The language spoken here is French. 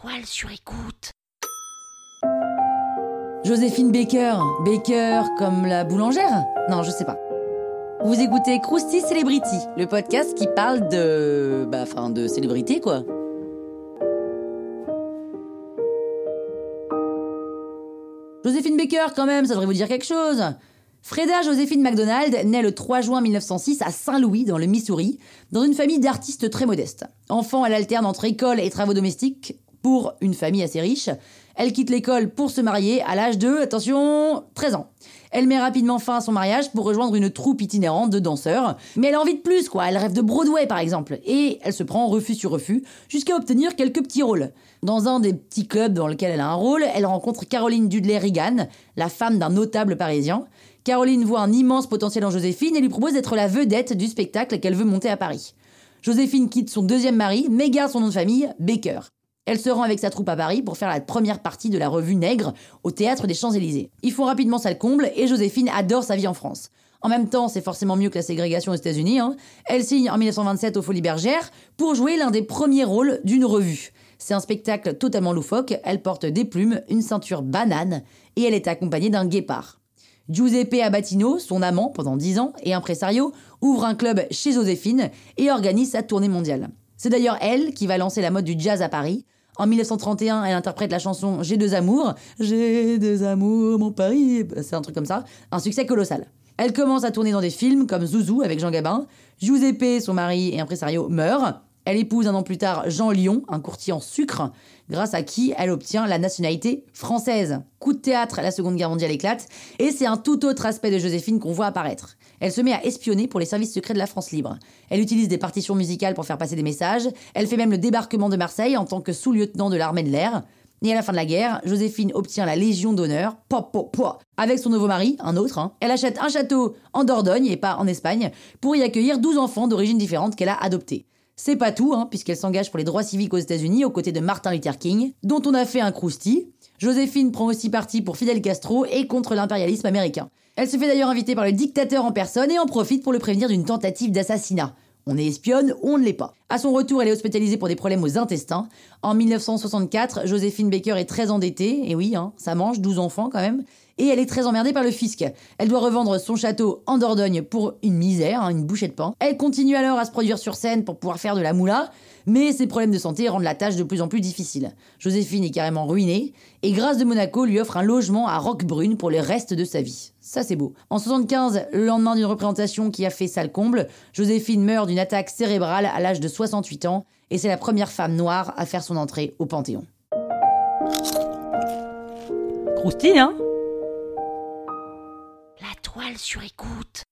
toile sur écoute. Joséphine Baker. Baker comme la boulangère? Non, je sais pas. Vous écoutez Krusty Celebrity, le podcast qui parle de. Bah, enfin, de célébrité, quoi. Joséphine Baker, quand même, ça devrait vous dire quelque chose. Freda Joséphine MacDonald naît le 3 juin 1906 à Saint-Louis, dans le Missouri, dans une famille d'artistes très modestes. Enfant, elle alterne entre école et travaux domestiques pour une famille assez riche. Elle quitte l'école pour se marier à l'âge de, attention, 13 ans. Elle met rapidement fin à son mariage pour rejoindre une troupe itinérante de danseurs. Mais elle a envie de plus, quoi. Elle rêve de Broadway, par exemple. Et elle se prend refus sur refus jusqu'à obtenir quelques petits rôles. Dans un des petits clubs dans lequel elle a un rôle, elle rencontre Caroline Dudley Reagan, la femme d'un notable parisien. Caroline voit un immense potentiel en Joséphine et lui propose d'être la vedette du spectacle qu'elle veut monter à Paris. Joséphine quitte son deuxième mari, mais garde son nom de famille, Baker. Elle se rend avec sa troupe à Paris pour faire la première partie de la revue Nègre au théâtre des Champs-Élysées. Ils font rapidement ça le comble et Joséphine adore sa vie en France. En même temps, c'est forcément mieux que la ségrégation aux États-Unis. Hein. Elle signe en 1927 aux Folies Bergères pour jouer l'un des premiers rôles d'une revue. C'est un spectacle totalement loufoque. Elle porte des plumes, une ceinture banane et elle est accompagnée d'un guépard. Giuseppe Abatino, son amant pendant 10 ans et impresario, ouvre un club chez Joséphine et organise sa tournée mondiale. C'est d'ailleurs elle qui va lancer la mode du jazz à Paris en 1931, elle interprète la chanson J'ai deux amours. J'ai deux amours, mon Paris. C'est un truc comme ça. Un succès colossal. Elle commence à tourner dans des films comme Zouzou avec Jean Gabin. Giuseppe, son mari et impresario, meurt. Elle épouse un an plus tard Jean Lyon, un courtier en sucre, grâce à qui elle obtient la nationalité française. Coup de théâtre, la Seconde Guerre mondiale éclate, et c'est un tout autre aspect de Joséphine qu'on voit apparaître. Elle se met à espionner pour les services secrets de la France libre. Elle utilise des partitions musicales pour faire passer des messages. Elle fait même le débarquement de Marseille en tant que sous-lieutenant de l'armée de l'air. Et à la fin de la guerre, Joséphine obtient la Légion d'honneur, avec son nouveau mari, un autre. Hein. Elle achète un château en Dordogne et pas en Espagne pour y accueillir 12 enfants d'origines différentes qu'elle a adoptés. C'est pas tout, hein, puisqu'elle s'engage pour les droits civiques aux États-Unis aux côtés de Martin Luther King, dont on a fait un crousti. Joséphine prend aussi parti pour Fidel Castro et contre l'impérialisme américain. Elle se fait d'ailleurs inviter par le dictateur en personne et en profite pour le prévenir d'une tentative d'assassinat. On est espionne on ne l'est pas. À son retour, elle est hospitalisée pour des problèmes aux intestins. En 1964, Joséphine Baker est très endettée, et oui, hein, ça mange, 12 enfants quand même, et elle est très emmerdée par le fisc. Elle doit revendre son château en Dordogne pour une misère, hein, une bouchée de pain. Elle continue alors à se produire sur scène pour pouvoir faire de la moula, mais ses problèmes de santé rendent la tâche de plus en plus difficile. Joséphine est carrément ruinée, et Grâce de Monaco lui offre un logement à Roquebrune pour le reste de sa vie. Ça c'est beau. En 75, le lendemain d'une représentation qui a fait sale comble, Joséphine meurt d'une attaque cérébrale à l'âge de 68 ans, et c'est la première femme noire à faire son entrée au Panthéon. Croustille, hein? La toile sur écoute